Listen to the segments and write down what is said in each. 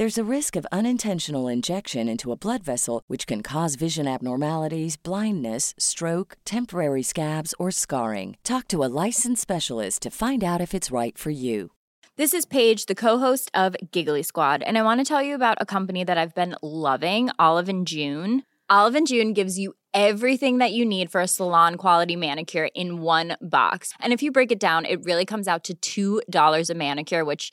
There's a risk of unintentional injection into a blood vessel, which can cause vision abnormalities, blindness, stroke, temporary scabs, or scarring. Talk to a licensed specialist to find out if it's right for you. This is Paige, the co-host of Giggly Squad, and I want to tell you about a company that I've been loving, Olive and June. Olive and June gives you everything that you need for a salon quality manicure in one box. And if you break it down, it really comes out to $2 a manicure, which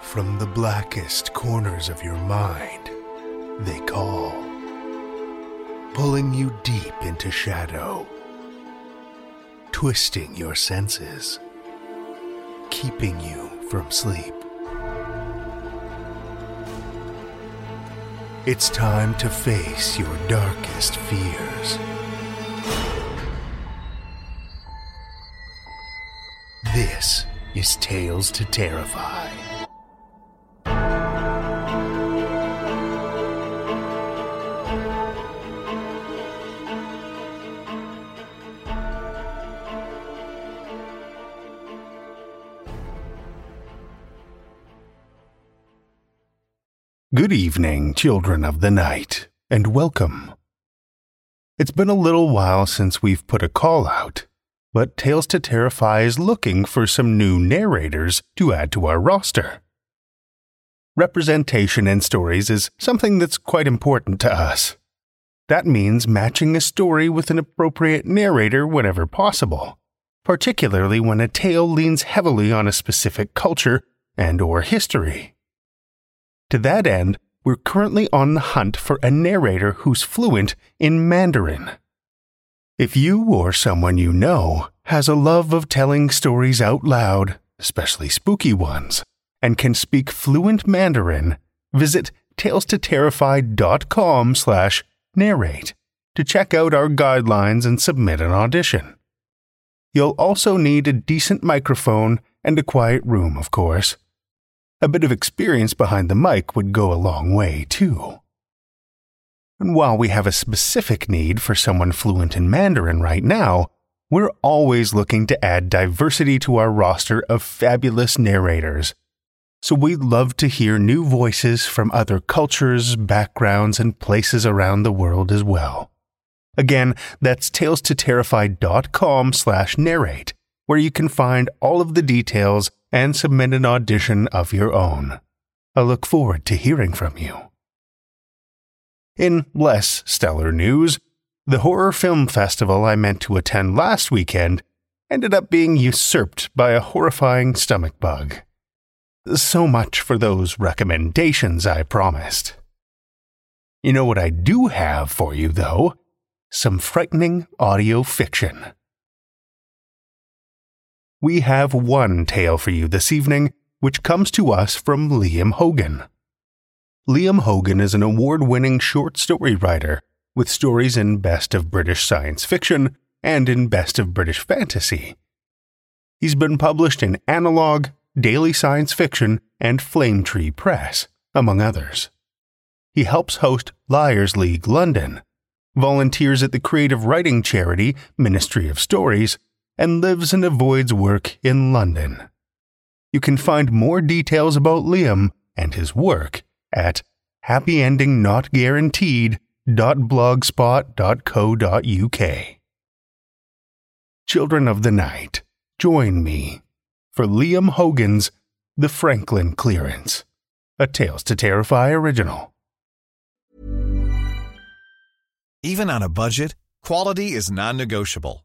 From the blackest corners of your mind, they call, pulling you deep into shadow, twisting your senses, keeping you from sleep. It's time to face your darkest fears. This is Tales to Terrify. Good evening, children of the night, and welcome. It's been a little while since we've put a call out, but Tales to Terrify is looking for some new narrators to add to our roster. Representation in stories is something that's quite important to us. That means matching a story with an appropriate narrator whenever possible, particularly when a tale leans heavily on a specific culture and or history. To that end, we're currently on the hunt for a narrator who's fluent in Mandarin. If you or someone you know has a love of telling stories out loud, especially spooky ones, and can speak fluent Mandarin, visit talestoterrify.com slash narrate to check out our guidelines and submit an audition. You'll also need a decent microphone and a quiet room, of course. A bit of experience behind the mic would go a long way, too. And while we have a specific need for someone fluent in Mandarin right now, we're always looking to add diversity to our roster of fabulous narrators. So we'd love to hear new voices from other cultures, backgrounds, and places around the world as well. Again, that's talestoterrify.com slash narrate, where you can find all of the details and submit an audition of your own. I look forward to hearing from you. In less stellar news, the horror film festival I meant to attend last weekend ended up being usurped by a horrifying stomach bug. So much for those recommendations I promised. You know what I do have for you, though? Some frightening audio fiction. We have one tale for you this evening, which comes to us from Liam Hogan. Liam Hogan is an award winning short story writer with stories in Best of British Science Fiction and in Best of British Fantasy. He's been published in Analog, Daily Science Fiction, and Flame Tree Press, among others. He helps host Liars League London, volunteers at the creative writing charity Ministry of Stories, and lives and avoids work in London. You can find more details about Liam and his work at happyendingnotguaranteed.blogspot.co.uk. Children of the Night, join me for Liam Hogan's The Franklin Clearance, a Tales to Terrify original. Even on a budget, quality is non-negotiable.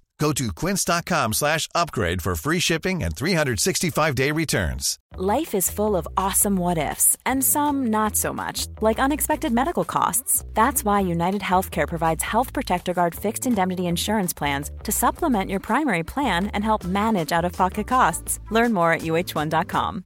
Go to quince.com slash upgrade for free shipping and 365-day returns. Life is full of awesome what ifs, and some not so much, like unexpected medical costs. That's why United Healthcare provides Health Protector Guard fixed indemnity insurance plans to supplement your primary plan and help manage out of pocket costs. Learn more at uh1.com.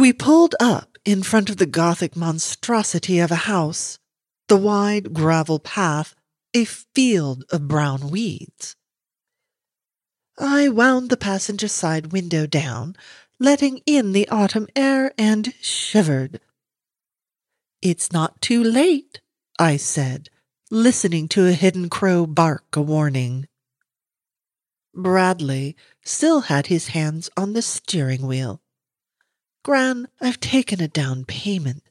We pulled up in front of the Gothic monstrosity of a house, the wide gravel path a field of brown weeds. I wound the passenger side window down, letting in the autumn air, and shivered. It's not too late, I said, listening to a hidden crow bark a warning. Bradley still had his hands on the steering wheel. Gran, I've taken a down payment.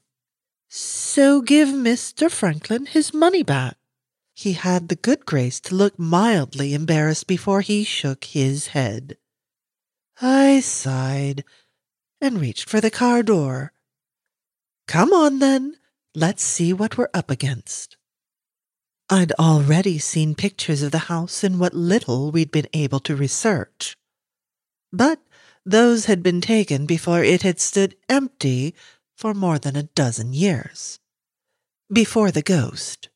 So give Mr. Franklin his money back. He had the good grace to look mildly embarrassed before he shook his head. I sighed and reached for the car door. Come on, then. Let's see what we're up against. I'd already seen pictures of the house in what little we'd been able to research. But those had been taken before it had stood empty for more than a dozen years. Before the ghost.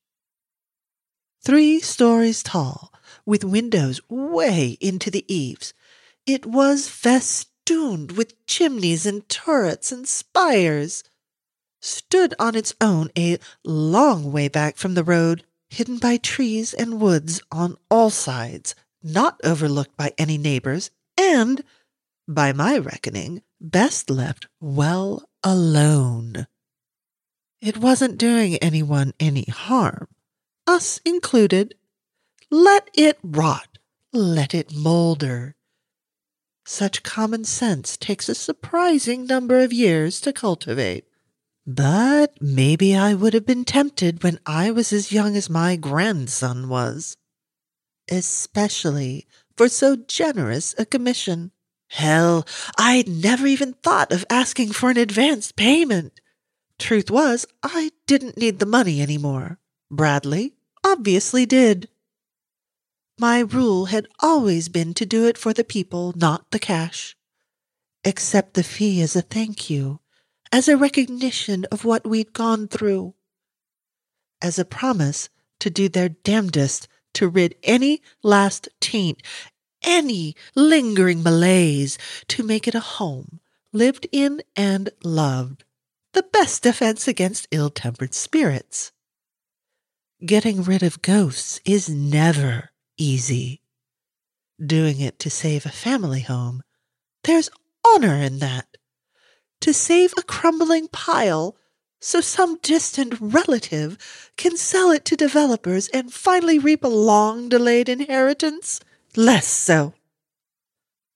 Three stories tall, with windows way into the eaves, it was festooned with chimneys and turrets and spires. stood on its own a long way back from the road, hidden by trees and woods on all sides, not overlooked by any neighbors, and, by my reckoning, best left well alone. It wasn't doing anyone any harm, us included. Let it rot, let it molder. Such common sense takes a surprising number of years to cultivate. But maybe I would have been tempted when I was as young as my grandson was, especially for so generous a commission. Hell, I'd never even thought of asking for an advance payment. Truth was, I didn't need the money anymore. Bradley obviously did. My rule had always been to do it for the people, not the cash. Accept the fee as a thank you, as a recognition of what we'd gone through, as a promise to do their damnedest to rid any last taint, any lingering malaise, to make it a home lived in and loved the best defense against ill tempered spirits. Getting rid of ghosts is never easy. Doing it to save a family home, there's honor in that. To save a crumbling pile so some distant relative can sell it to developers and finally reap a long delayed inheritance, less so.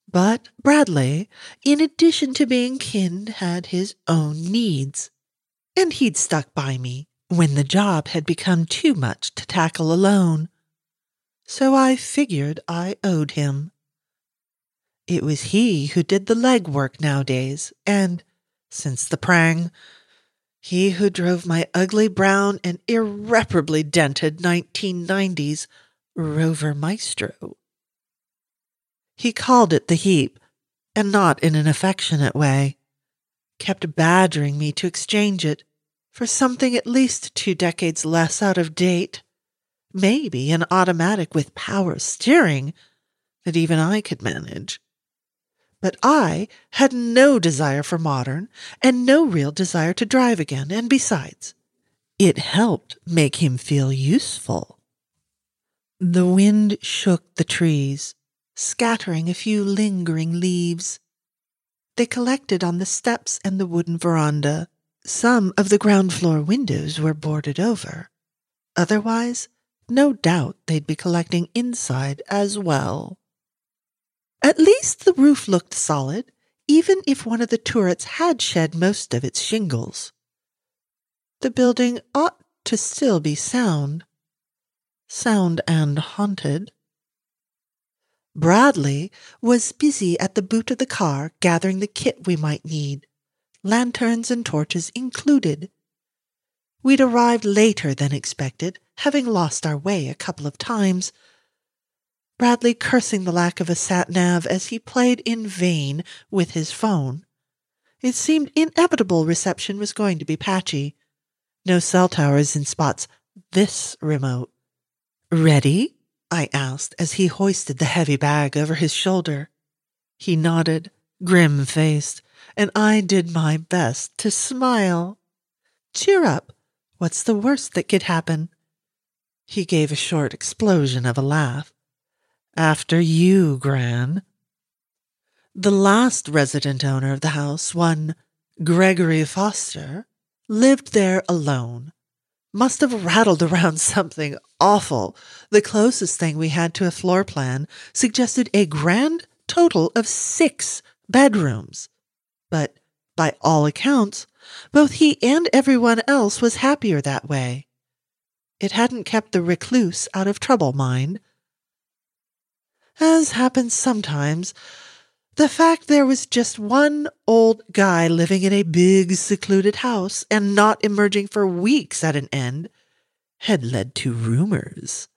But Bradley, in addition to being kin, had his own needs. And he'd stuck by me when the job had become too much to tackle alone. So I figured I owed him. It was he who did the legwork nowadays, and, since the prang, he who drove my ugly brown and irreparably dented 1990s Rover Maestro. He called it the heap, and not in an affectionate way. Kept badgering me to exchange it for something at least two decades less out of date. Maybe an automatic with power steering that even I could manage. But I had no desire for modern and no real desire to drive again, and besides, it helped make him feel useful. The wind shook the trees scattering a few lingering leaves. They collected on the steps and the wooden veranda. Some of the ground floor windows were boarded over. Otherwise, no doubt they'd be collecting inside as well. At least the roof looked solid, even if one of the turrets had shed most of its shingles. The building ought to still be sound. Sound and haunted. Bradley was busy at the boot of the car gathering the kit we might need, lanterns and torches included. We'd arrived later than expected, having lost our way a couple of times. Bradley cursing the lack of a sat nav as he played in vain with his phone. It seemed inevitable reception was going to be patchy. No cell towers in spots this remote. Ready? I asked as he hoisted the heavy bag over his shoulder. He nodded, grim faced, and I did my best to smile. Cheer up. What's the worst that could happen? He gave a short explosion of a laugh. After you, Gran. The last resident owner of the house, one Gregory Foster, lived there alone must have rattled around something awful. The closest thing we had to a floor plan suggested a grand total of six bedrooms. But by all accounts, both he and everyone else was happier that way. It hadn't kept the recluse out of trouble, mind. As happens sometimes, the fact there was just one old guy living in a big secluded house and not emerging for weeks at an end had led to rumors.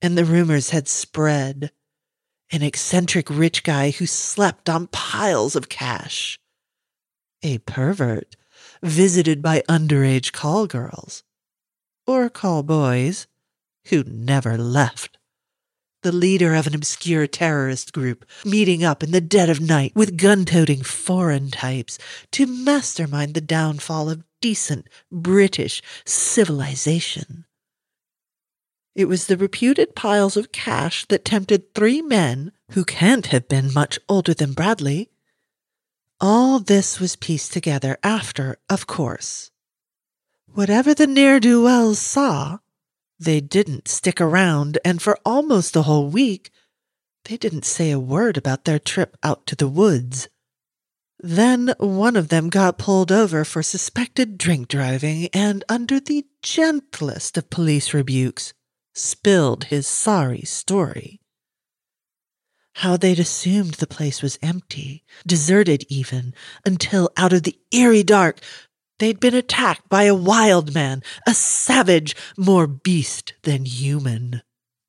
And the rumors had spread. An eccentric rich guy who slept on piles of cash. A pervert visited by underage call girls. Or call boys who never left. The leader of an obscure terrorist group, meeting up in the dead of night with gun toting foreign types to mastermind the downfall of decent British civilization. It was the reputed piles of cash that tempted three men, who can't have been much older than Bradley. All this was pieced together after, of course. Whatever the ne'er do wells saw, they didn't stick around, and for almost a whole week, they didn't say a word about their trip out to the woods. Then one of them got pulled over for suspected drink driving and, under the gentlest of police rebukes, spilled his sorry story. How they'd assumed the place was empty, deserted even, until out of the eerie dark They'd been attacked by a wild man, a savage, more beast than human.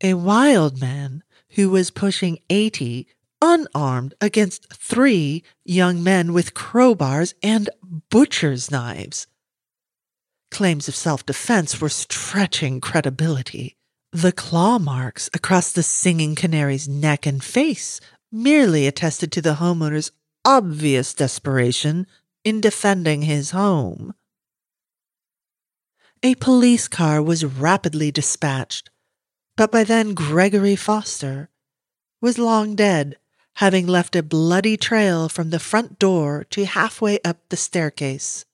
A wild man who was pushing 80 unarmed against three young men with crowbars and butcher's knives. Claims of self defense were stretching credibility. The claw marks across the singing canary's neck and face merely attested to the homeowner's obvious desperation in defending his home. A police car was rapidly dispatched, but by then Gregory Foster was long dead, having left a bloody trail from the front door to halfway up the staircase,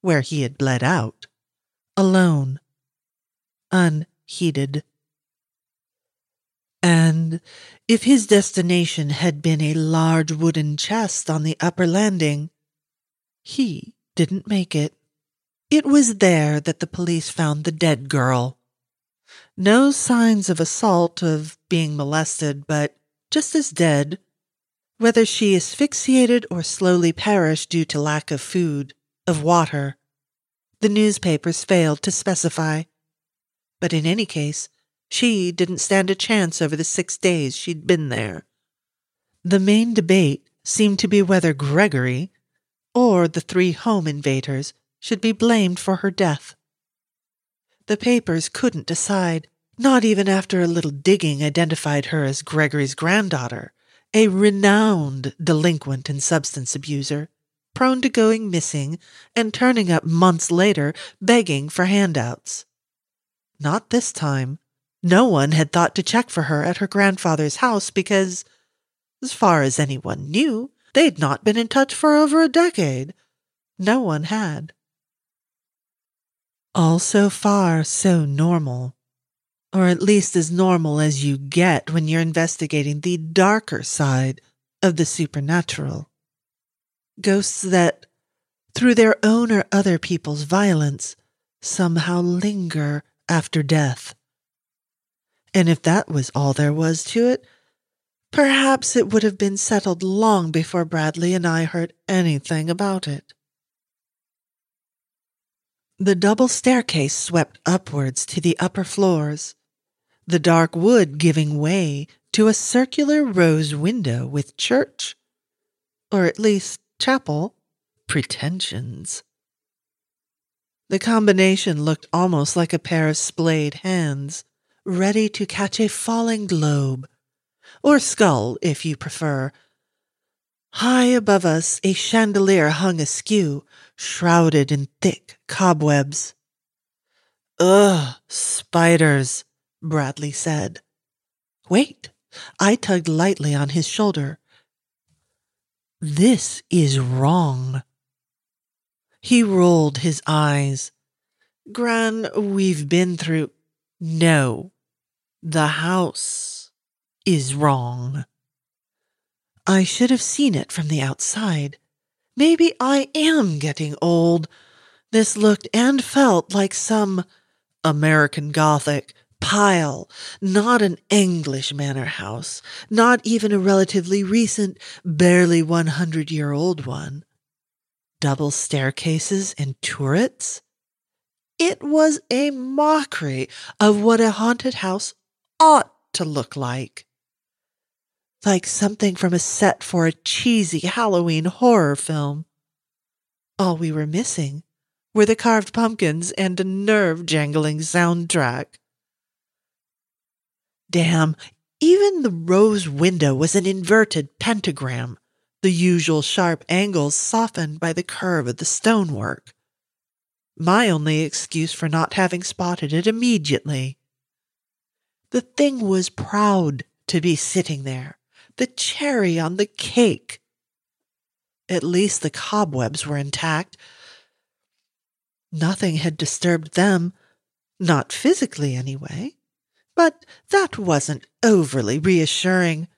where he had bled out, alone, unheeded. And if his destination had been a large wooden chest on the upper landing, he didn't make it. It was there that the police found the dead girl. No signs of assault, of being molested, but just as dead. Whether she asphyxiated or slowly perished due to lack of food, of water, the newspapers failed to specify. But in any case, she didn't stand a chance over the six days she'd been there. The main debate seemed to be whether Gregory, or the three home invaders should be blamed for her death. The papers couldn't decide, not even after a little digging identified her as Gregory's granddaughter, a renowned delinquent and substance abuser, prone to going missing and turning up months later begging for handouts. Not this time. No one had thought to check for her at her grandfather's house because, as far as anyone knew, They'd not been in touch for over a decade. No one had. All so far so normal. Or at least as normal as you get when you're investigating the darker side of the supernatural. Ghosts that, through their own or other people's violence, somehow linger after death. And if that was all there was to it, Perhaps it would have been settled long before Bradley and I heard anything about it. The double staircase swept upwards to the upper floors, the dark wood giving way to a circular rose window with church, or at least chapel, pretensions. The combination looked almost like a pair of splayed hands, ready to catch a falling globe or skull if you prefer. High above us, a chandelier hung askew, shrouded in thick cobwebs. Ugh, spiders, Bradley said. Wait, I tugged lightly on his shoulder. This is wrong. He rolled his eyes. Gran, we've been through. No, the house is wrong. I should have seen it from the outside. Maybe I am getting old. This looked and felt like some American Gothic pile, not an English manor house, not even a relatively recent, barely 100 year old one. Double staircases and turrets? It was a mockery of what a haunted house ought to look like like something from a set for a cheesy Halloween horror film. All we were missing were the carved pumpkins and a nerve jangling soundtrack. Damn, Even the rose window was an inverted pentagram, the usual sharp angles softened by the curve of the stonework. My only excuse for not having spotted it immediately. The thing was proud to be sitting there, the cherry on the cake. At least the cobwebs were intact. Nothing had disturbed them, not physically anyway. But that wasn't overly reassuring.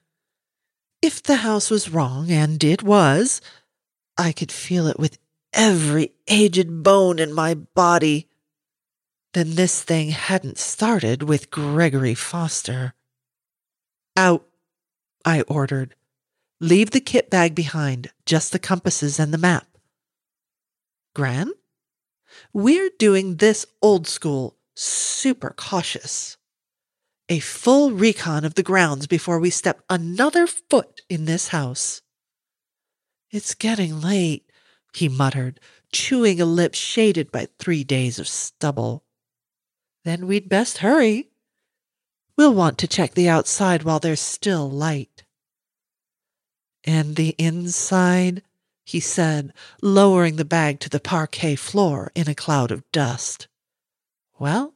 If the house was wrong, and it was, I could feel it with every aged bone in my body. Then this thing hadn't started with Gregory Foster. Out, I ordered. Leave the kit bag behind, just the compasses and the map. Gran? We're doing this old school, super cautious. A full recon of the grounds before we step another foot in this house. It's getting late, he muttered, chewing a lip shaded by three days of stubble. Then we'd best hurry. We'll want to check the outside while there's still light. And the inside, he said, lowering the bag to the parquet floor in a cloud of dust. Well,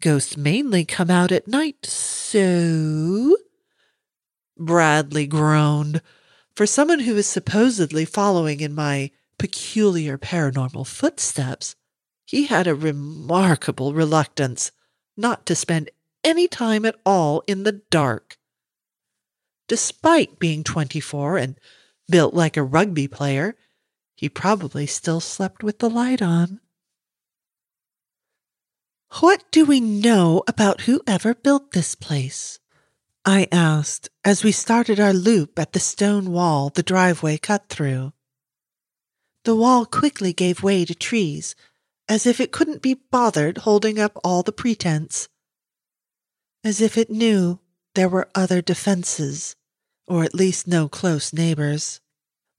ghosts mainly come out at night, so. Bradley groaned. For someone who was supposedly following in my peculiar paranormal footsteps, he had a remarkable reluctance not to spend any time at all in the dark. Despite being 24 and built like a rugby player, he probably still slept with the light on. What do we know about whoever built this place? I asked as we started our loop at the stone wall the driveway cut through. The wall quickly gave way to trees as if it couldn't be bothered holding up all the pretense, as if it knew there were other defenses, or at least no close neighbors.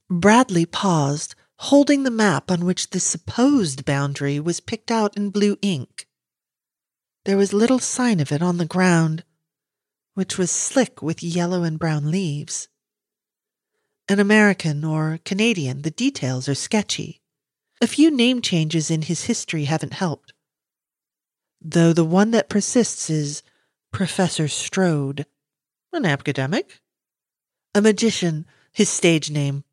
Bradley paused, holding the map on which the supposed boundary was picked out in blue ink. There was little sign of it on the ground, which was slick with yellow and brown leaves. An American or Canadian, the details are sketchy. A few name changes in his history haven't helped. Though the one that persists is Professor Strode, an academic, a magician, his stage name.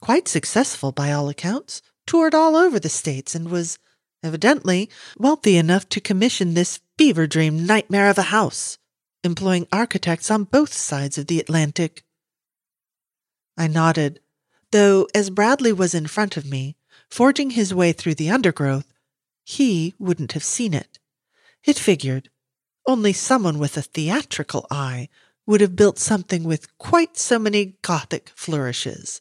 Quite successful by all accounts, toured all over the States and was, evidently, wealthy enough to commission this fever dream nightmare of a house, employing architects on both sides of the Atlantic. I nodded, though as Bradley was in front of me, forging his way through the undergrowth, he wouldn't have seen it. It figured. Only someone with a theatrical eye would have built something with quite so many Gothic flourishes.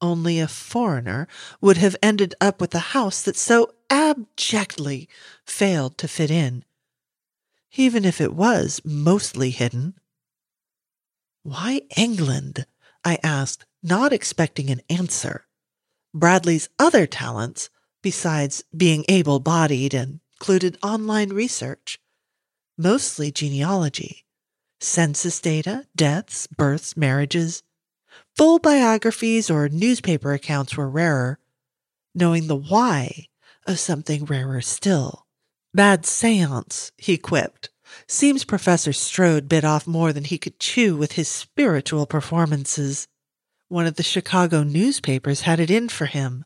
Only a foreigner would have ended up with a house that so abjectly failed to fit in, even if it was mostly hidden. Why England? I asked, not expecting an answer. Bradley's other talents, besides being able bodied, included online research, mostly genealogy, census data, deaths, births, marriages. Full biographies or newspaper accounts were rarer, knowing the why of something rarer still. Bad seance, he quipped. Seems Professor Strode bit off more than he could chew with his spiritual performances. One of the Chicago newspapers had it in for him.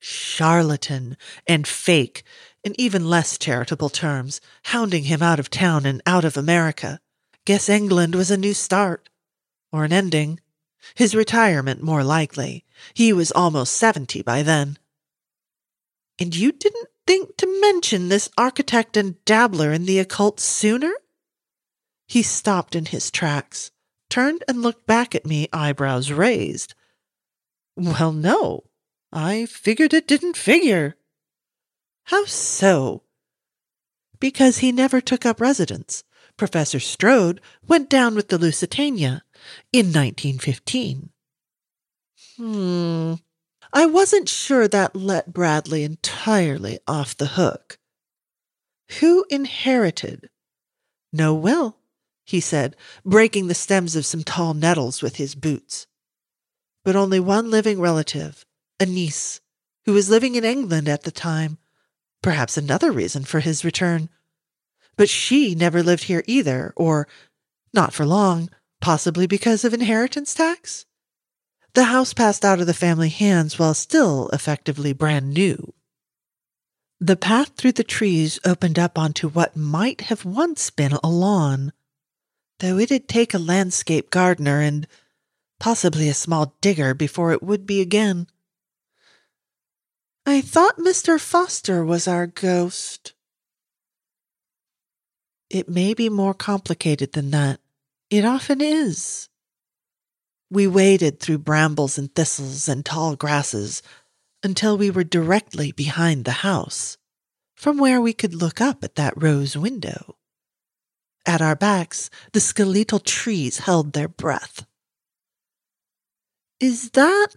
Charlatan and fake, in even less charitable terms, hounding him out of town and out of America. Guess England was a new start. Or an ending. His retirement, more likely. He was almost seventy by then. And you didn't think to mention this architect and dabbler in the occult sooner? He stopped in his tracks turned and looked back at me, eyebrows raised. Well, no. I figured it didn't figure. How so? Because he never took up residence. Professor Strode went down with the Lusitania in 1915. Hmm. I wasn't sure that let Bradley entirely off the hook. Who inherited? No will. he said, breaking the stems of some tall nettles with his boots. But only one living relative, a niece, who was living in England at the time. Perhaps another reason for his return. But she never lived here either, or not for long, possibly because of inheritance tax? The house passed out of the family hands while still effectively brand new. The path through the trees opened up onto what might have once been a lawn, though it'd take a landscape gardener and possibly a small digger before it would be again. I thought Mr. Foster was our ghost. It may be more complicated than that. It often is. We waded through brambles and thistles and tall grasses until we were directly behind the house, from where we could look up at that rose window. At our backs, the skeletal trees held their breath. Is that?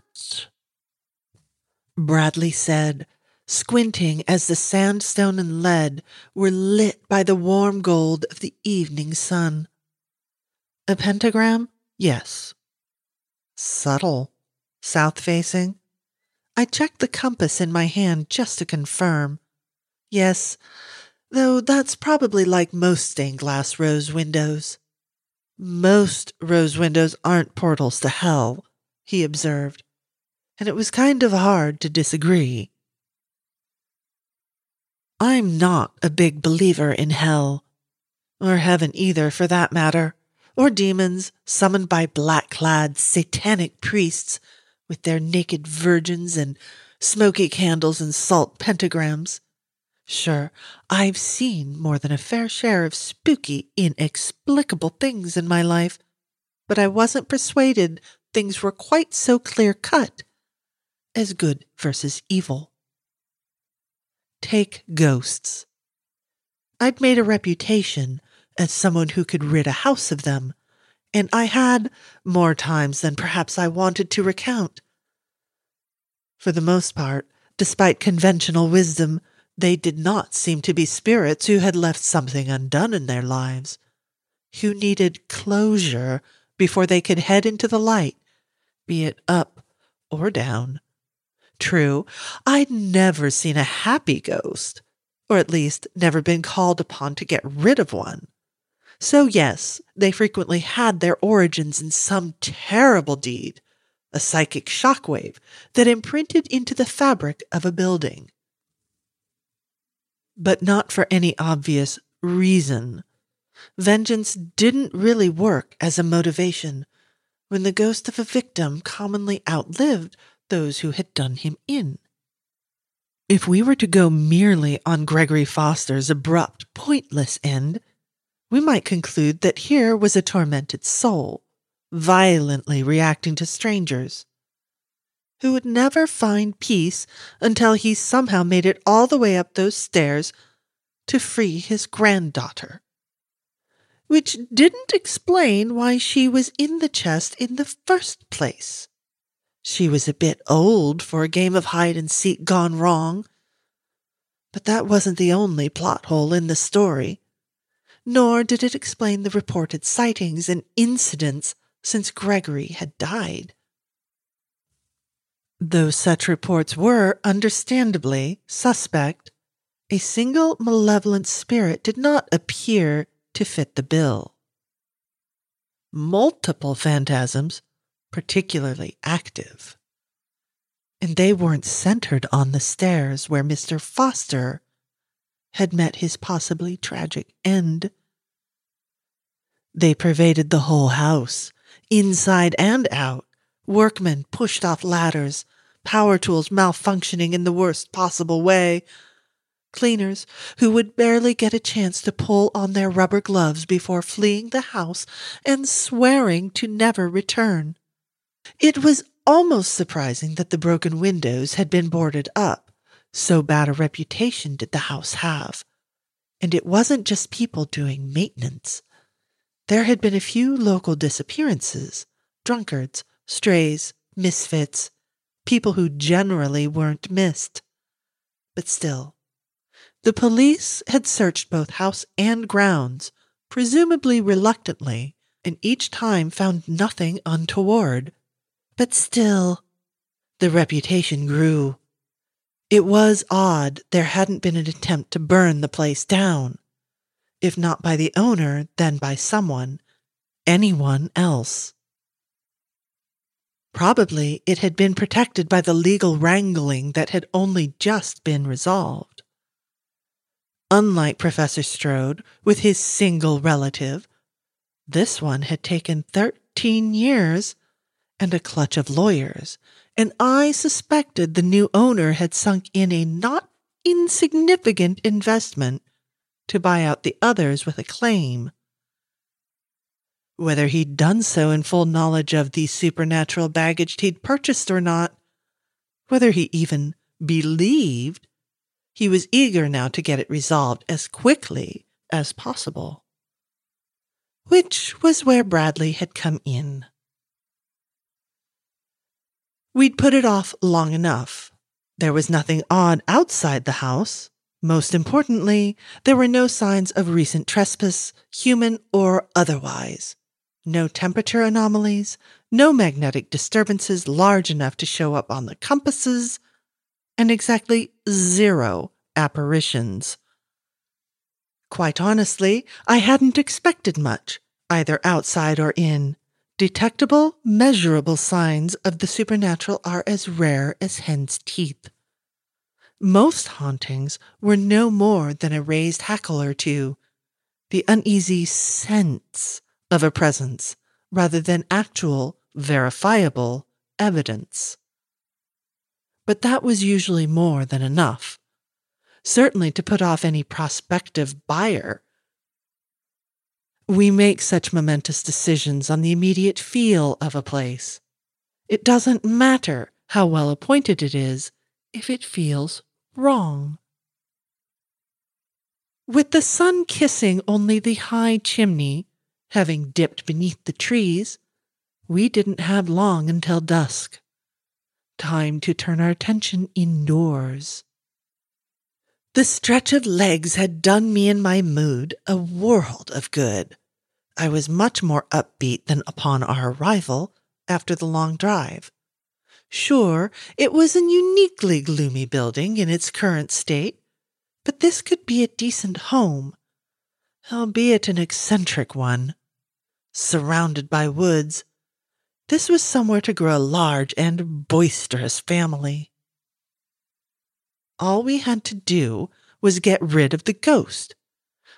Bradley said, squinting as the sandstone and lead were lit by the warm gold of the evening sun. A pentagram? Yes. Subtle. South facing? I checked the compass in my hand just to confirm. Yes, though that's probably like most stained glass rose windows. Most rose windows aren't portals to hell, he observed, and it was kind of hard to disagree. I'm not a big believer in hell, or heaven either for that matter, or demons summoned by black clad satanic priests with their naked virgins and smoky candles and salt pentagrams. Sure, I've seen more than a fair share of spooky, inexplicable things in my life, but I wasn't persuaded things were quite so clear cut as good versus evil. Take ghosts. I'd made a reputation as someone who could rid a house of them, and I had more times than perhaps I wanted to recount. For the most part, despite conventional wisdom, they did not seem to be spirits who had left something undone in their lives, who needed closure before they could head into the light, be it up or down. True, I'd never seen a happy ghost, or at least never been called upon to get rid of one. So, yes, they frequently had their origins in some terrible deed, a psychic shockwave that imprinted into the fabric of a building. But not for any obvious reason. Vengeance didn't really work as a motivation when the ghost of a victim commonly outlived those who had done him in. If we were to go merely on Gregory Foster's abrupt, pointless end, we might conclude that here was a tormented soul, violently reacting to strangers, who would never find peace until he somehow made it all the way up those stairs to free his granddaughter. Which didn't explain why she was in the chest in the first place. She was a bit old for a game of hide and seek gone wrong. But that wasn't the only plot hole in the story. Nor did it explain the reported sightings and incidents since Gregory had died. Though such reports were, understandably, suspect, a single malevolent spirit did not appear to fit the bill. Multiple phantasms particularly active. And they weren't centered on the stairs where Mr. Foster had met his possibly tragic end. They pervaded the whole house, inside and out. Workmen pushed off ladders, power tools malfunctioning in the worst possible way. Cleaners who would barely get a chance to pull on their rubber gloves before fleeing the house and swearing to never return. It was almost surprising that the broken windows had been boarded up. So bad a reputation did the house have. And it wasn't just people doing maintenance. There had been a few local disappearances drunkards, strays, misfits, people who generally weren't missed. But still, the police had searched both house and grounds presumably reluctantly, and each time found nothing untoward. But still, the reputation grew. It was odd there hadn't been an attempt to burn the place down. If not by the owner, then by someone, anyone else. Probably it had been protected by the legal wrangling that had only just been resolved. Unlike Professor Strode, with his single relative, this one had taken 13 years and a clutch of lawyers, and I suspected the new owner had sunk in a not insignificant investment to buy out the others with a claim. Whether he'd done so in full knowledge of the supernatural baggage he'd purchased or not, whether he even believed he was eager now to get it resolved as quickly as possible. Which was where Bradley had come in. We'd put it off long enough. There was nothing odd outside the house. Most importantly, there were no signs of recent trespass, human or otherwise. No temperature anomalies, no magnetic disturbances large enough to show up on the compasses, and exactly zero apparitions. Quite honestly, I hadn't expected much, either outside or in. Detectable, measurable signs of the supernatural are as rare as hen's teeth. Most hauntings were no more than a raised hackle or two, the uneasy sense of a presence rather than actual, verifiable evidence but that was usually more than enough. Certainly to put off any prospective buyer. We make such momentous decisions on the immediate feel of a place. It doesn't matter how well appointed it is if it feels wrong. With the sun kissing only the high chimney, having dipped beneath the trees, we didn't have long until dusk time to turn our attention indoors. The stretch of legs had done me and my mood a world of good. I was much more upbeat than upon our arrival after the long drive. Sure, it was an uniquely gloomy building in its current state, but this could be a decent home, albeit an eccentric one. Surrounded by woods, this was somewhere to grow a large and boisterous family. All we had to do was get rid of the ghost,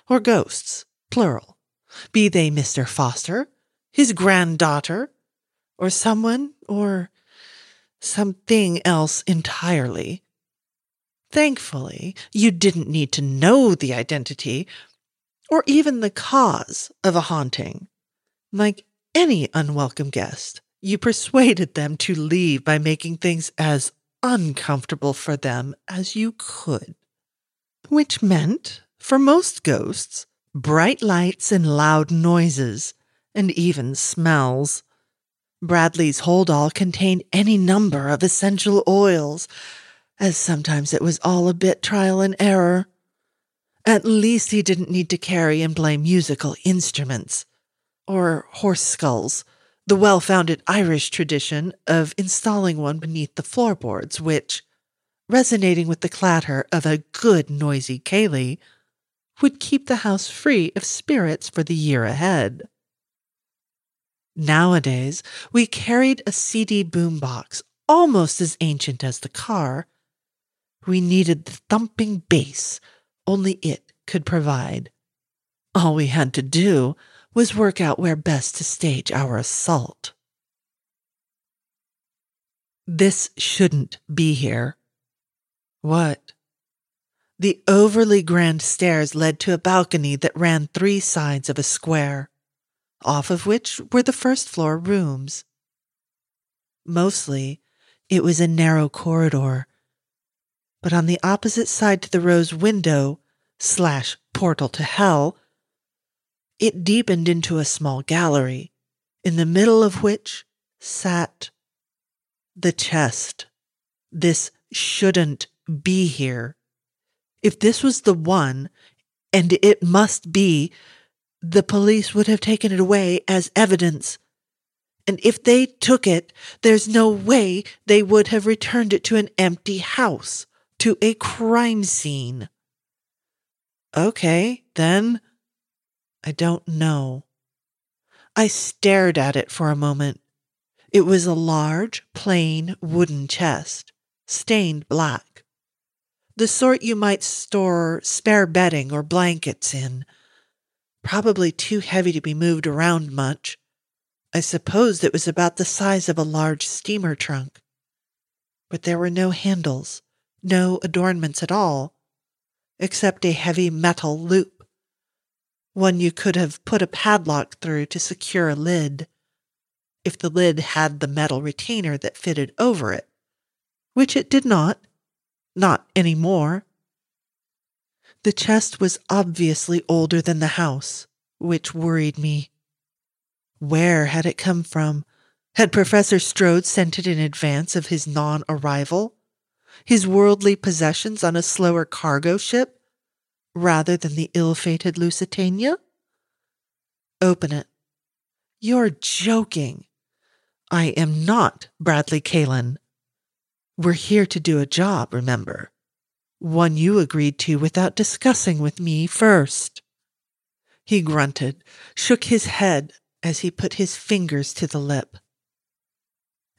or ghosts, plural, be they Mr. Foster, his granddaughter, or someone, or something else entirely. Thankfully, you didn't need to know the identity or even the cause of a haunting. Like any unwelcome guest, you persuaded them to leave by making things as uncomfortable for them as you could. Which meant, for most ghosts, bright lights and loud noises, and even smells. Bradley's hold all contained any number of essential oils, as sometimes it was all a bit trial and error. At least he didn't need to carry and play musical instruments or horse skulls, the well founded Irish tradition of installing one beneath the floorboards, which, resonating with the clatter of a good noisy ceilidh, would keep the house free of spirits for the year ahead. Nowadays, we carried a CD boombox almost as ancient as the car. We needed the thumping bass only it could provide. All we had to do was work out where best to stage our assault. This shouldn't be here. What? The overly grand stairs led to a balcony that ran three sides of a square, off of which were the first floor rooms. Mostly, it was a narrow corridor, but on the opposite side to the rose window slash portal to hell it deepened into a small gallery, in the middle of which sat the chest. This shouldn't be here. If this was the one, and it must be, the police would have taken it away as evidence. And if they took it, there's no way they would have returned it to an empty house, to a crime scene. Okay, then. I don't know. I stared at it for a moment. It was a large, plain wooden chest, stained black. The sort you might store spare bedding or blankets in. Probably too heavy to be moved around much. I supposed it was about the size of a large steamer trunk. But there were no handles, no adornments at all, except a heavy metal loop one you could have put a padlock through to secure a lid, if the lid had the metal retainer that fitted over it, which it did not, not any more. The chest was obviously older than the house, which worried me. Where had it come from? Had Professor Strode sent it in advance of his non arrival? His worldly possessions on a slower cargo ship? Rather than the ill fated Lusitania? Open it. You're joking. I am not Bradley Kalen. We're here to do a job, remember? One you agreed to without discussing with me first. He grunted, shook his head as he put his fingers to the lip.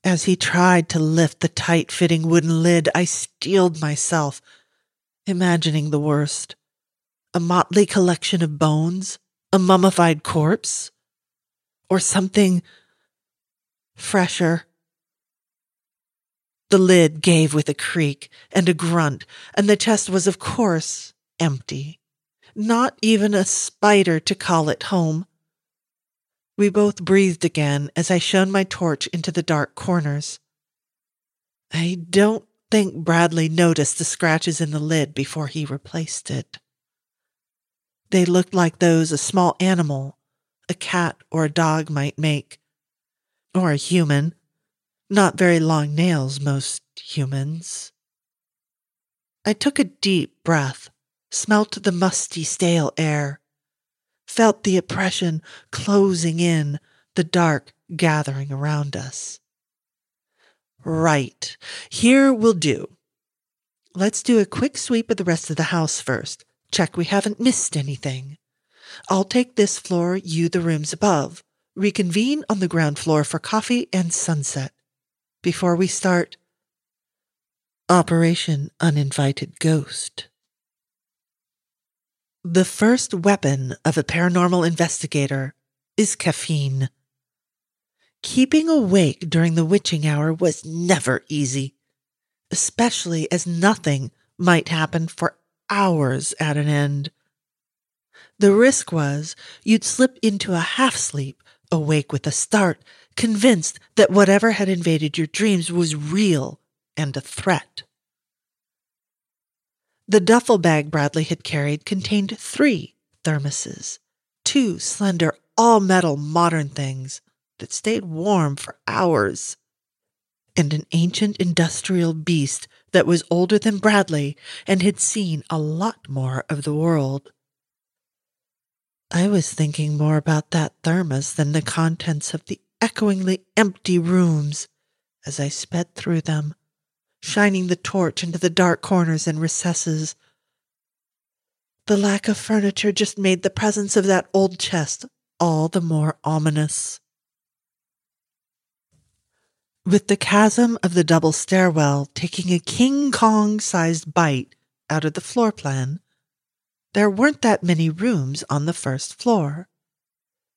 As he tried to lift the tight fitting wooden lid, I steeled myself, imagining the worst a motley collection of bones, a mummified corpse, or something fresher. The lid gave with a creak and a grunt, and the chest was, of course, empty. Not even a spider to call it home. We both breathed again as I shone my torch into the dark corners. I don't think Bradley noticed the scratches in the lid before he replaced it. They looked like those a small animal, a cat or a dog might make. Or a human. Not very long nails, most humans. I took a deep breath, smelt the musty, stale air, felt the oppression closing in, the dark gathering around us. Right. Here will do. Let's do a quick sweep of the rest of the house first. Check we haven't missed anything. I'll take this floor, you the rooms above. Reconvene on the ground floor for coffee and sunset. Before we start, Operation Uninvited Ghost. The first weapon of a paranormal investigator is caffeine. Keeping awake during the witching hour was never easy, especially as nothing might happen for hours at an end. The risk was you'd slip into a half sleep, awake with a start, convinced that whatever had invaded your dreams was real and a threat. The duffel bag Bradley had carried contained three thermoses, two slender, all metal modern things that stayed warm for hours, and an ancient industrial beast that was older than Bradley and had seen a lot more of the world. I was thinking more about that thermos than the contents of the echoingly empty rooms as I sped through them, shining the torch into the dark corners and recesses. The lack of furniture just made the presence of that old chest all the more ominous. With the chasm of the double stairwell taking a King Kong sized bite out of the floor plan, there weren't that many rooms on the first floor.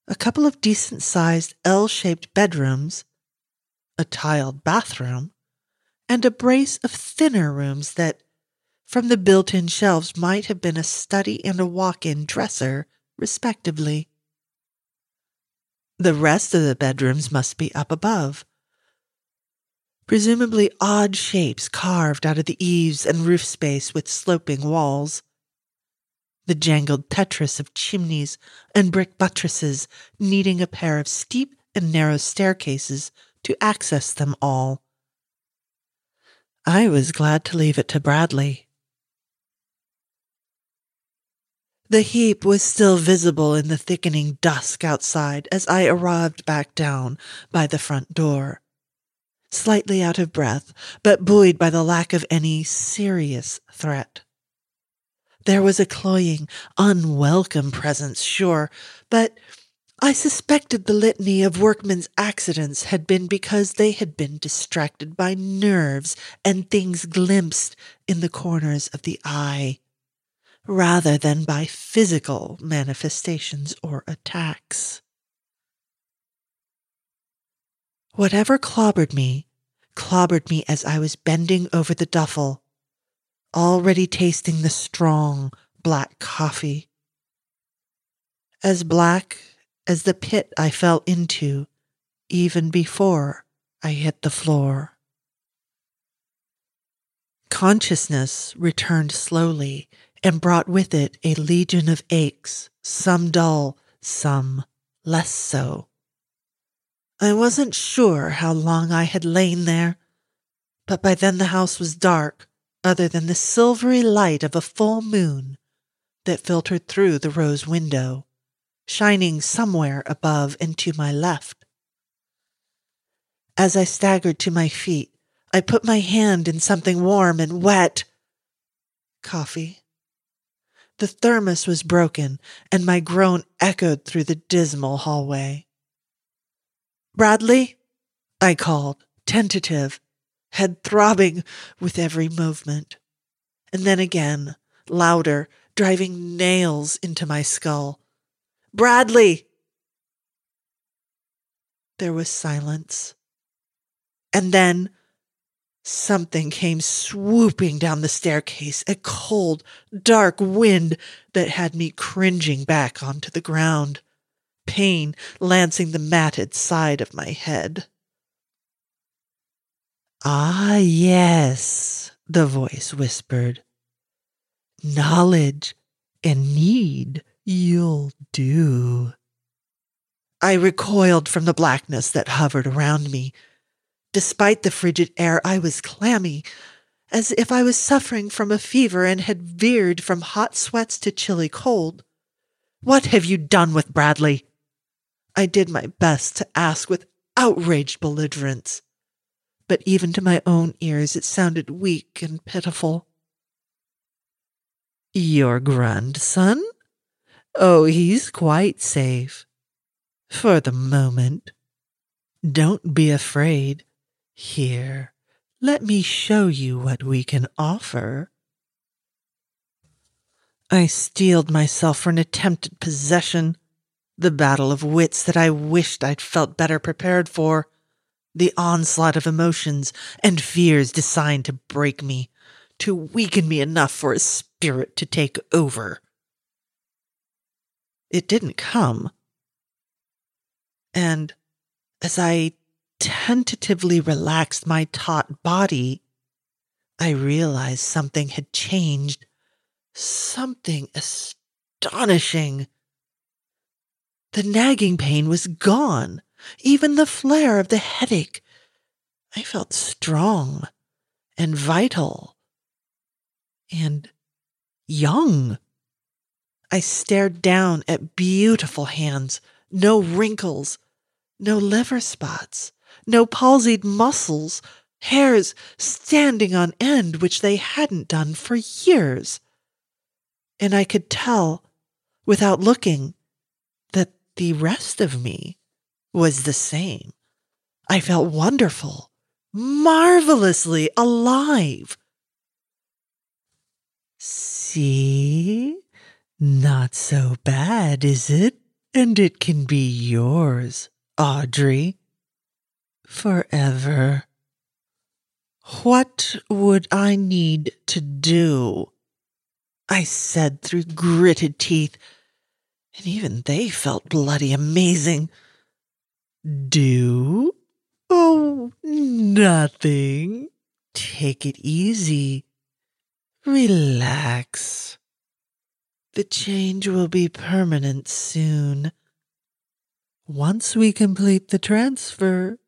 A couple of decent sized L shaped bedrooms, a tiled bathroom, and a brace of thinner rooms that, from the built in shelves, might have been a study and a walk in dresser, respectively. The rest of the bedrooms must be up above presumably odd shapes carved out of the eaves and roof space with sloping walls. The jangled Tetris of chimneys and brick buttresses needing a pair of steep and narrow staircases to access them all. I was glad to leave it to Bradley. The heap was still visible in the thickening dusk outside as I arrived back down by the front door. Slightly out of breath, but buoyed by the lack of any serious threat. There was a cloying, unwelcome presence, sure, but I suspected the litany of workmen's accidents had been because they had been distracted by nerves and things glimpsed in the corners of the eye rather than by physical manifestations or attacks. Whatever clobbered me, clobbered me as I was bending over the duffel, already tasting the strong black coffee. As black as the pit I fell into even before I hit the floor. Consciousness returned slowly and brought with it a legion of aches, some dull, some less so. I wasn't sure how long I had lain there, but by then the house was dark, other than the silvery light of a full moon that filtered through the rose window, shining somewhere above and to my left. As I staggered to my feet, I put my hand in something warm and wet. Coffee. The thermos was broken, and my groan echoed through the dismal hallway. Bradley? I called, tentative, head throbbing with every movement. And then again, louder, driving nails into my skull. Bradley! There was silence. And then Something came swooping down the staircase, a cold, dark wind that had me cringing back onto the ground, pain lancing the matted side of my head. Ah, yes, the voice whispered. Knowledge and need you'll do. I recoiled from the blackness that hovered around me Despite the frigid air, I was clammy, as if I was suffering from a fever and had veered from hot sweats to chilly cold. What have you done with Bradley? I did my best to ask with outraged belligerence, but even to my own ears it sounded weak and pitiful. Your grandson? Oh, he's quite safe. For the moment. Don't be afraid. Here, let me show you what we can offer. I steeled myself for an attempted possession, the battle of wits that I wished I'd felt better prepared for, the onslaught of emotions and fears designed to break me, to weaken me enough for a spirit to take over. It didn't come. And as I tentatively relaxed my taut body, I realized something had changed. Something astonishing. The nagging pain was gone, even the flare of the headache. I felt strong and vital and young. I stared down at beautiful hands, no wrinkles, no liver spots, no palsied muscles, hairs standing on end, which they hadn't done for years. And I could tell, without looking, the rest of me was the same. I felt wonderful, marvelously alive. See? Not so bad, is it? And it can be yours, Audrey forever. What would I need to do? I said through gritted teeth, and even they felt bloody amazing. Do? Oh, nothing. Take it easy. Relax. The change will be permanent soon. Once we complete the transfer,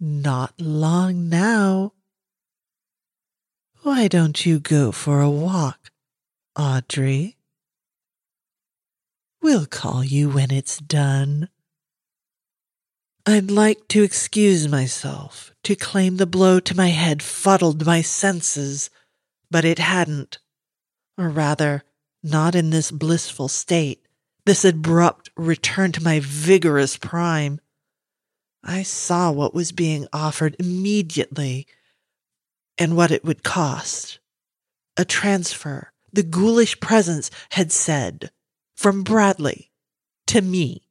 not long now. Why don't you go for a walk, Audrey? We'll call you when it's done. I'd like to excuse myself, to claim the blow to my head fuddled my senses, but it hadn't. Or rather, not in this blissful state, this abrupt return to my vigorous prime. I saw what was being offered immediately and what it would cost. A transfer, the ghoulish presence had said, from Bradley to me.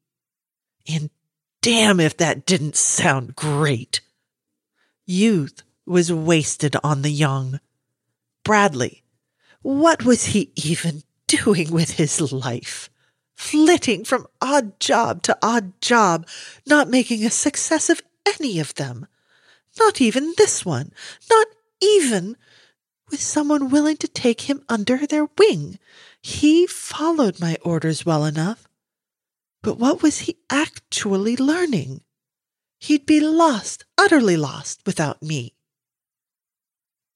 And damn if that didn't sound great. Youth was wasted on the young. Bradley, what was he even doing with his life? Flitting from odd job to odd job, not making a success of any of them. Not even this one. Not even with someone willing to take him under their wing. He followed my orders well enough. But what was he actually learning? He'd be lost, utterly lost, without me.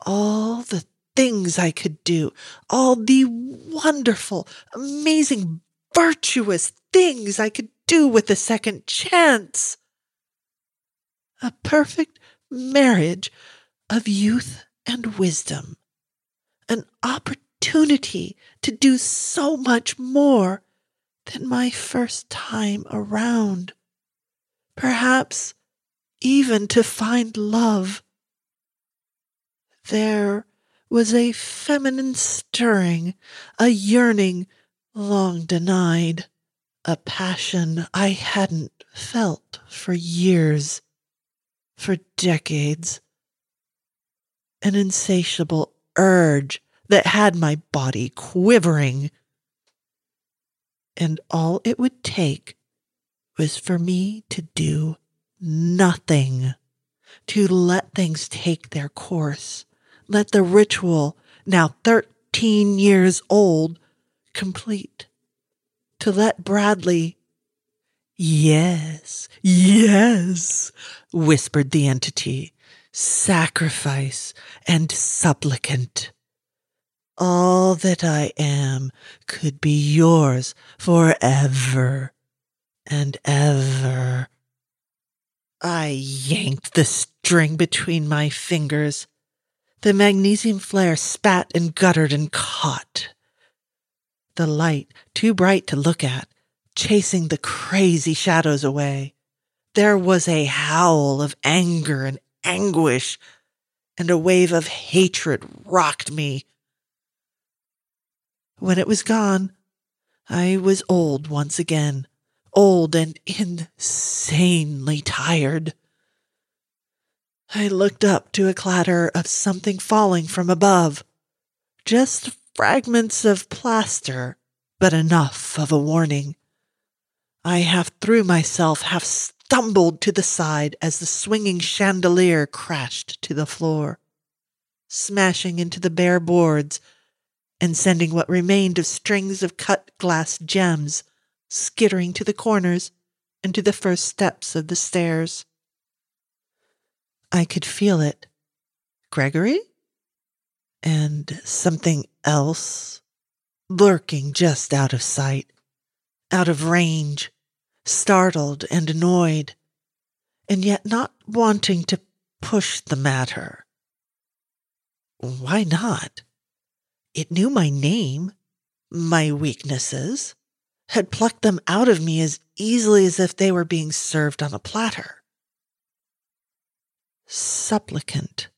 All the things I could do, all the wonderful, amazing, virtuous things I could do with a second chance. A perfect marriage of youth and wisdom, an opportunity to do so much more than my first time around. Perhaps even to find love. There was a feminine stirring, a yearning long denied, a passion I hadn't felt for years, for decades an insatiable urge that had my body quivering. And all it would take was for me to do nothing, to let things take their course, let the ritual, now 13 years old, complete, to let Bradley Yes, yes, whispered the entity sacrifice, and supplicant. All that I am could be yours forever and ever. I yanked the string between my fingers. The magnesium flare spat and guttered and caught. The light, too bright to look at, chasing the crazy shadows away. There was a howl of anger and anguish, and a wave of hatred rocked me. When it was gone, I was old once again, old and insanely tired. I looked up to a clatter of something falling from above. Just fragments of plaster, but enough of a warning. I half threw myself, half stumbled to the side as the swinging chandelier crashed to the floor, smashing into the bare boards and sending what remained of strings of cut glass gems skittering to the corners and to the first steps of the stairs. I could feel it. Gregory? And something else lurking just out of sight, out of range startled and annoyed, and yet not wanting to push the matter. Why not? It knew my name, my weaknesses, had plucked them out of me as easily as if they were being served on a platter. Supplicant.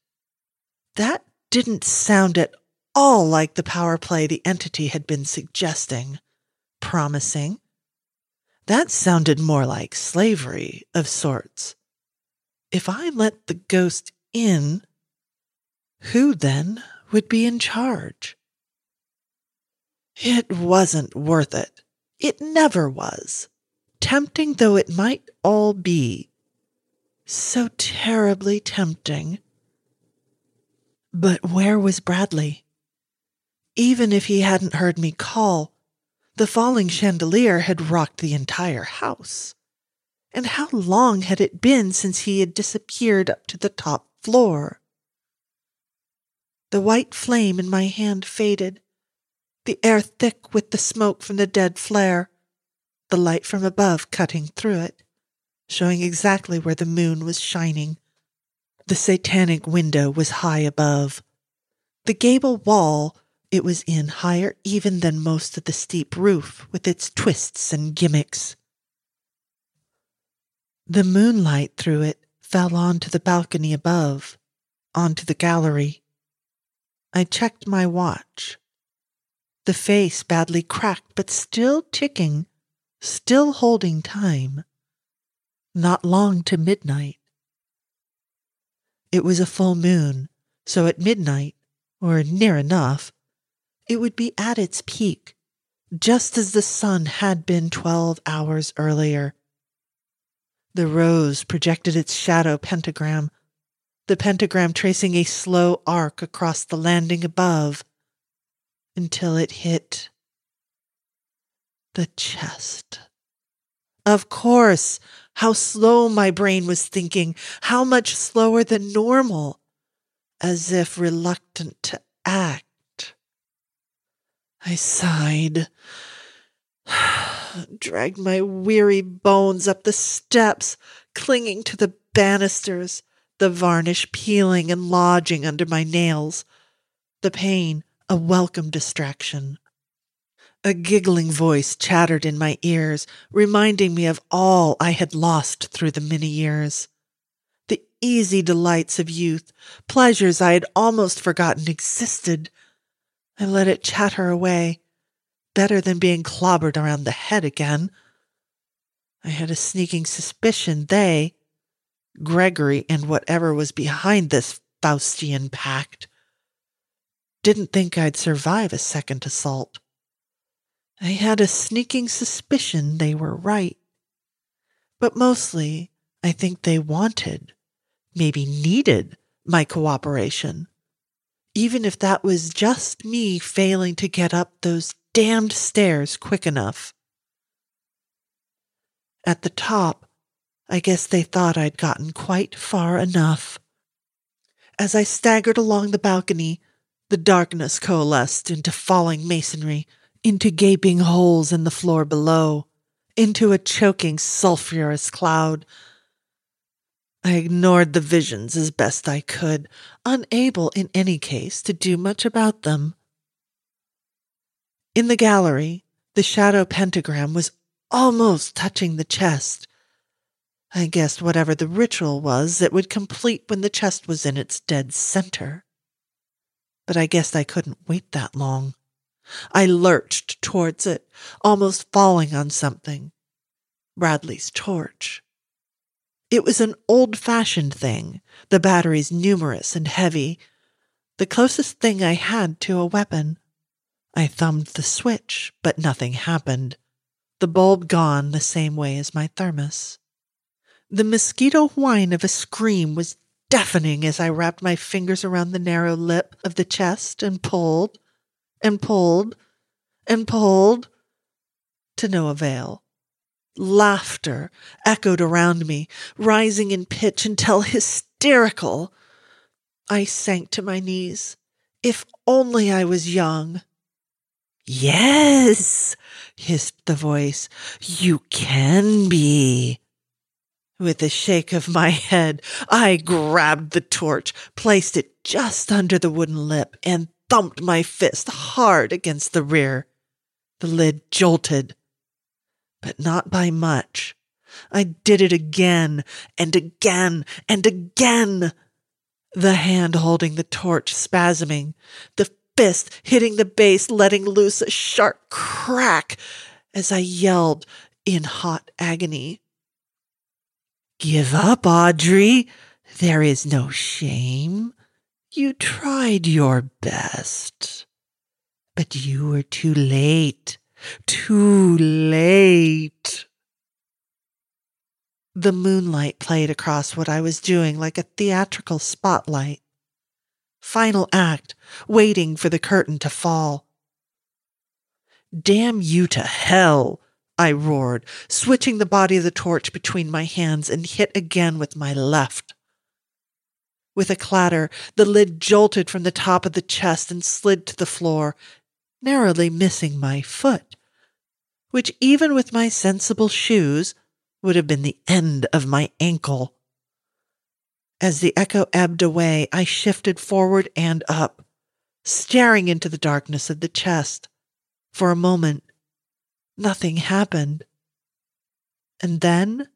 That didn't sound at all like the power play the entity had been suggesting, promising, that sounded more like slavery of sorts. If I let the ghost in, who then would be in charge? It wasn't worth it. It never was. Tempting though it might all be. So terribly tempting. But where was Bradley? Even if he hadn't heard me call, the falling chandelier had rocked the entire house. And how long had it been since he had disappeared up to the top floor? The white flame in my hand faded, the air thick with the smoke from the dead flare. the light from above cutting through it, showing exactly where the moon was shining. The satanic window was high above. The gable wall it was in higher even than most of the steep roof with its twists and gimmicks. The moonlight through it fell onto the balcony above, onto the gallery. I checked my watch. The face badly cracked, but still ticking, still holding time. Not long to midnight. It was a full moon, so at midnight, or near enough, it would be at its peak, just as the sun had been twelve hours earlier. The rose projected its shadow pentagram, the pentagram tracing a slow arc across the landing above until it hit the chest. Of course, how slow my brain was thinking, how much slower than normal, as if reluctant to act. I sighed, dragged my weary bones up the steps, clinging to the banisters, the varnish peeling and lodging under my nails, the pain a welcome distraction. A giggling voice chattered in my ears, reminding me of all I had lost through the many years. The easy delights of youth, pleasures I had almost forgotten existed. I let it chatter away, better than being clobbered around the head again. I had a sneaking suspicion they, Gregory and whatever was behind this Faustian pact, didn't think I'd survive a second assault. I had a sneaking suspicion they were right. But mostly, I think they wanted, maybe needed, my cooperation. Even if that was just me failing to get up those damned stairs quick enough. At the top, I guess they thought I'd gotten quite far enough. As I staggered along the balcony, the darkness coalesced into falling masonry, into gaping holes in the floor below, into a choking sulphurous cloud. I ignored the visions as best I could, unable in any case to do much about them. In the gallery, the shadow pentagram was almost touching the chest. I guessed whatever the ritual was, it would complete when the chest was in its dead center but I guessed I couldn't wait that long. I lurched towards it, almost falling on something. Bradley's torch. It was an old fashioned thing, the batteries numerous and heavy, the closest thing I had to a weapon. I thumbed the switch, but nothing happened. The bulb gone the same way as my thermos. The mosquito whine of a scream was deafening as I wrapped my fingers around the narrow lip of the chest and pulled and pulled and pulled to no avail. Laughter echoed around me, rising in pitch until hysterical. I sank to my knees. If only I was young. Yes, hissed the voice. You can be. With a shake of my head, I grabbed the torch, placed it just under the wooden lip, and thumped my fist hard against the rear. The lid jolted, but not by much. I did it again and again and again. The hand holding the torch spasming, the fist hitting the base, letting loose a sharp crack as I yelled in hot agony. Give up, Audrey. There is no shame. You tried your best. But you were too late. Too late. The moonlight played across what I was doing like a theatrical spotlight. Final act, waiting for the curtain to fall. Damn you to hell, I roared, switching the body of the torch between my hands and hit again with my left. With a clatter, the lid jolted from the top of the chest and slid to the floor, narrowly missing my foot. which even with my sensible shoes would have been the end of my ankle. As the echo ebbed away, I shifted forward and up, staring into the darkness of the chest. For a moment, nothing happened. And then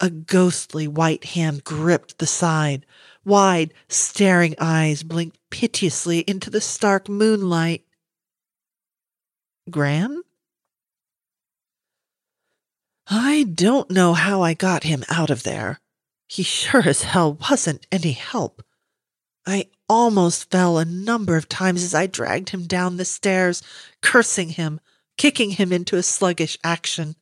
a ghostly white hand gripped the side. Wide, staring eyes blinked piteously into the stark moonlight. Gran? I don't know how I got him out of there. He sure as hell wasn't any help. I almost fell a number of times as I dragged him down the stairs, cursing him, kicking him into a sluggish action.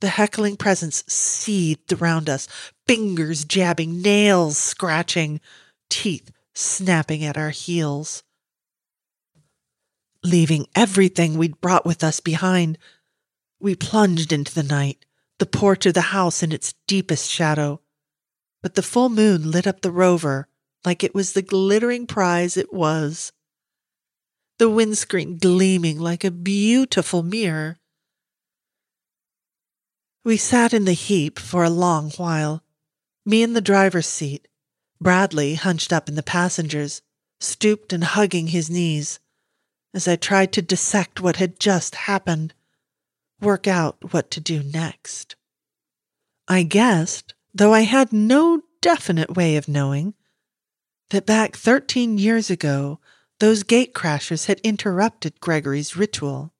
The heckling presence seethed around us, fingers jabbing, nails scratching, teeth snapping at our heels. Leaving everything we'd brought with us behind, we plunged into the night, the porch of the house in its deepest shadow. But the full moon lit up the rover like it was the glittering prize it was. The windscreen gleaming like a beautiful mirror. We sat in the heap for a long while, me in the driver's seat, Bradley hunched up in the passenger's, stooped and hugging his knees, as I tried to dissect what had just happened, work out what to do next. I guessed, though I had no definite way of knowing, that back 13 years ago, those gate crashers had interrupted Gregory's ritual.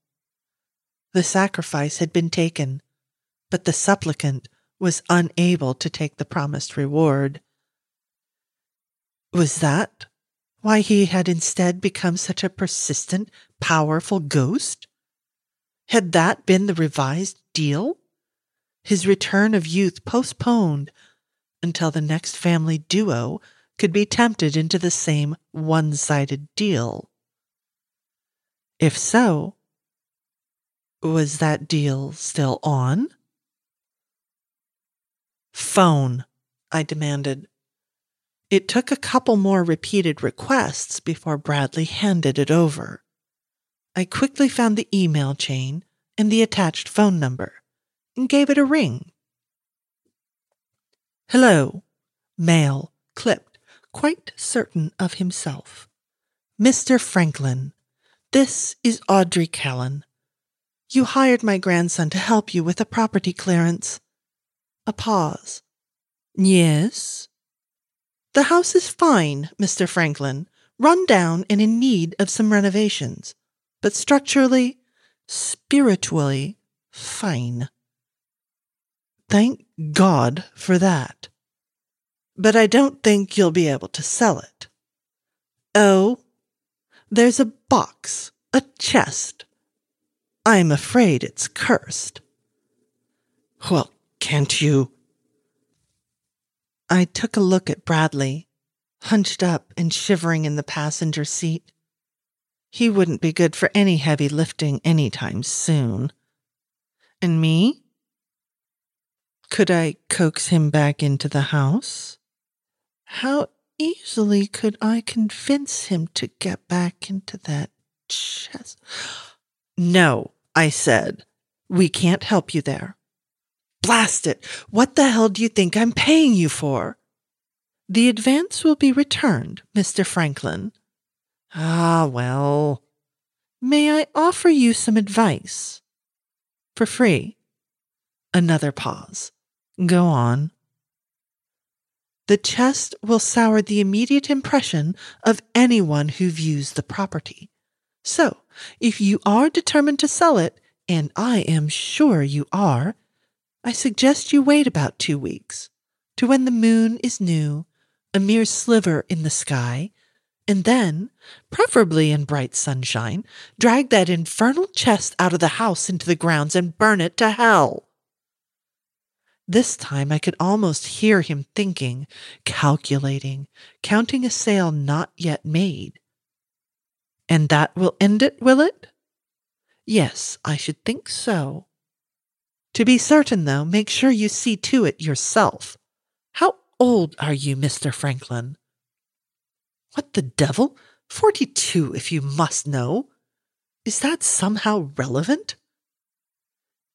The sacrifice had been taken, but the supplicant was unable to take the promised reward. Was that why he had instead become such a persistent, powerful ghost? Had that been the revised deal? His return of youth postponed until the next family duo could be tempted into the same one sided deal. If so, was that deal still on? Phone, I demanded. It took a couple more repeated requests before Bradley handed it over. I quickly found the email chain and the attached phone number and gave it a ring. Hello. Male, clipped, quite certain of himself. Mr. Franklin, this is Audrey Callan. You hired my grandson to help you with a property clearance. A pause. Yes? The house is fine, Mr. Franklin, run down and in need of some renovations, but structurally, spiritually, fine. Thank God for that. But I don't think you'll be able to sell it. Oh, there's a box, a chest. I'm afraid it's cursed. Well, can't you? I took a look at Bradley, hunched up and shivering in the passenger seat. He wouldn't be good for any heavy lifting any time soon. And me? Could I coax him back into the house? How easily could I convince him to get back into that chest? No, I said. We can't help you there. Blast it! What the hell do you think I'm paying you for? The advance will be returned, Mr. Franklin. Ah, well. May I offer you some advice? For free. Another pause. Go on. The chest will sour the immediate impression of anyone who views the property. So, if you are determined to sell it, and I am sure you are, I suggest you wait about two weeks to when the moon is new, a mere sliver in the sky, and then, preferably in bright sunshine, drag that infernal chest out of the house into the grounds and burn it to hell. This time I could almost hear him thinking, calculating, counting a sale not yet made. And that will end it, will it? Yes, I should think so. To be certain, though, make sure you see to it yourself. How old are you, Mr. Franklin? What the devil? Forty two, if you must know. Is that somehow relevant?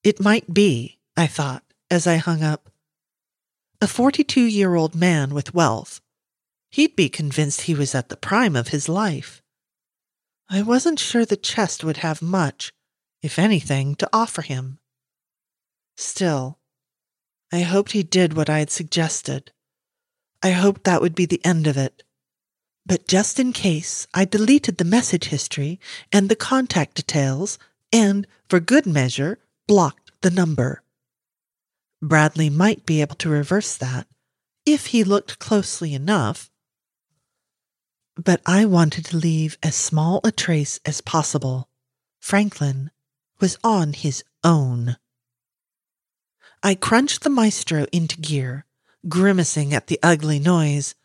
It might be, I thought, as I hung up. A 42 year old man with wealth. He'd be convinced he was at the prime of his life. I wasn't sure the chest would have much, if anything, to offer him. Still, I hoped he did what I had suggested. I hoped that would be the end of it. But just in case, I deleted the message history and the contact details and, for good measure, blocked the number. Bradley might be able to reverse that if he looked closely enough. But I wanted to leave as small a trace as possible. Franklin was on his own. I crunched the maestro into gear, grimacing at the ugly noise,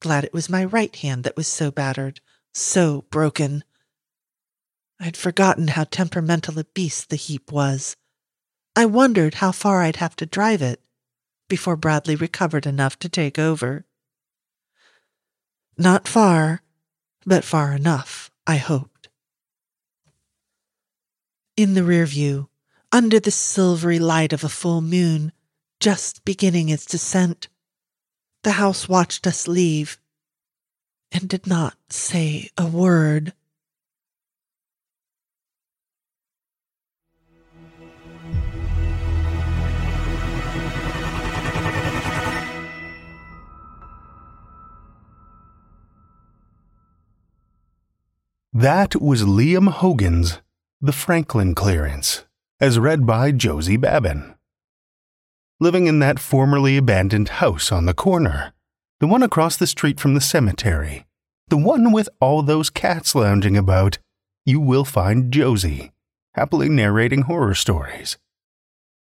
glad it was my right hand that was so battered, so broken. I'd forgotten how temperamental a beast the heap was. I wondered how far I'd have to drive it before Bradley recovered enough to take over. Not far, but far enough, I hoped. In the rear view, under the silvery light of a full moon, just beginning its descent, the house watched us leave and did not say a word. That was Liam Hogan's The Franklin Clearance, as read by Josie Babin. Living in that formerly abandoned house on the corner, the one across the street from the cemetery, the one with all those cats lounging about, you will find Josie, happily narrating horror stories.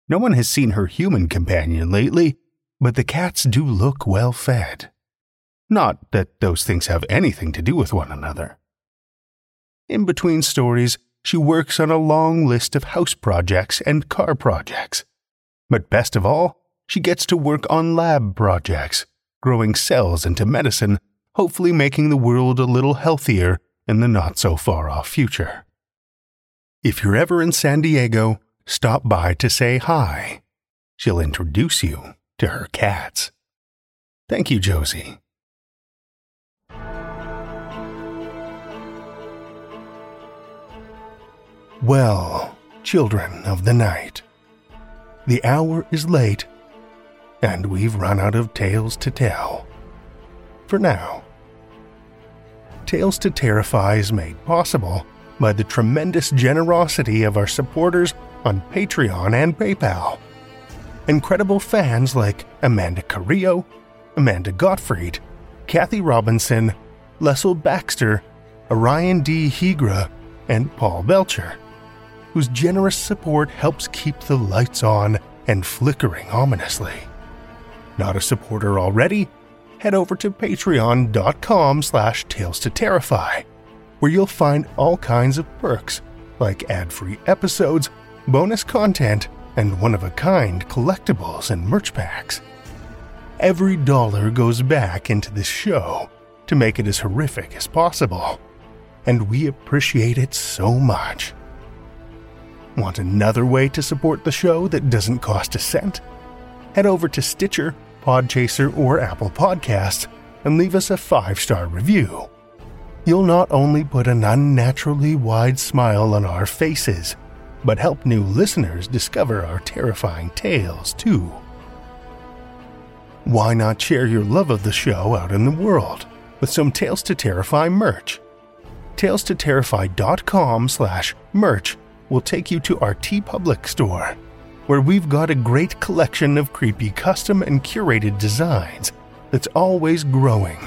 No one has seen her human companion lately, but the cats do look well fed. Not that those things have anything to do with one another. In between stories, she works on a long list of house projects and car projects. But best of all, she gets to work on lab projects, growing cells into medicine, hopefully making the world a little healthier in the not so far off future. If you're ever in San Diego, stop by to say hi. She'll introduce you to her cats. Thank you, Josie. Well, children of the night, the hour is late, and we've run out of tales to tell. For now. Tales to Terrify is made possible by the tremendous generosity of our supporters on Patreon and PayPal. Incredible fans like Amanda Carrillo, Amanda Gottfried, Kathy Robinson, Lestle Baxter, Orion D. Hegre, and Paul Belcher whose generous support helps keep the lights on and flickering ominously. Not a supporter already? Head over to patreon.com slash tales to terrify, where you'll find all kinds of perks like ad-free episodes, bonus content, and one-of-a-kind collectibles and merch packs. Every dollar goes back into this show to make it as horrific as possible, and we appreciate it so much. Want another way to support the show that doesn't cost a cent? Head over to Stitcher, Podchaser, or Apple Podcasts and leave us a five star review. You'll not only put an unnaturally wide smile on our faces, but help new listeners discover our terrifying tales too. Why not share your love of the show out in the world with some Tales to Terrify merch? Tales to TalesToTerrify.com slash merch will take you to our TeePublic store, where we've got a great collection of creepy custom and curated designs that's always growing.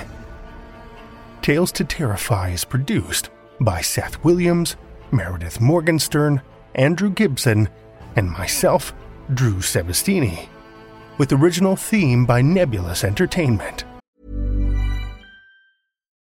Tales to Terrify is produced by Seth Williams, Meredith Morgenstern, Andrew Gibson, and myself, Drew Sebastini, with original theme by Nebulus Entertainment.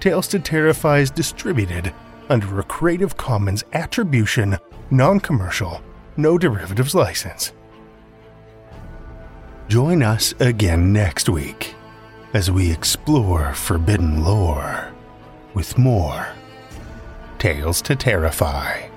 Tales to Terrify is distributed under a Creative Commons Attribution, Non Commercial, No Derivatives license. Join us again next week as we explore forbidden lore with more Tales to Terrify.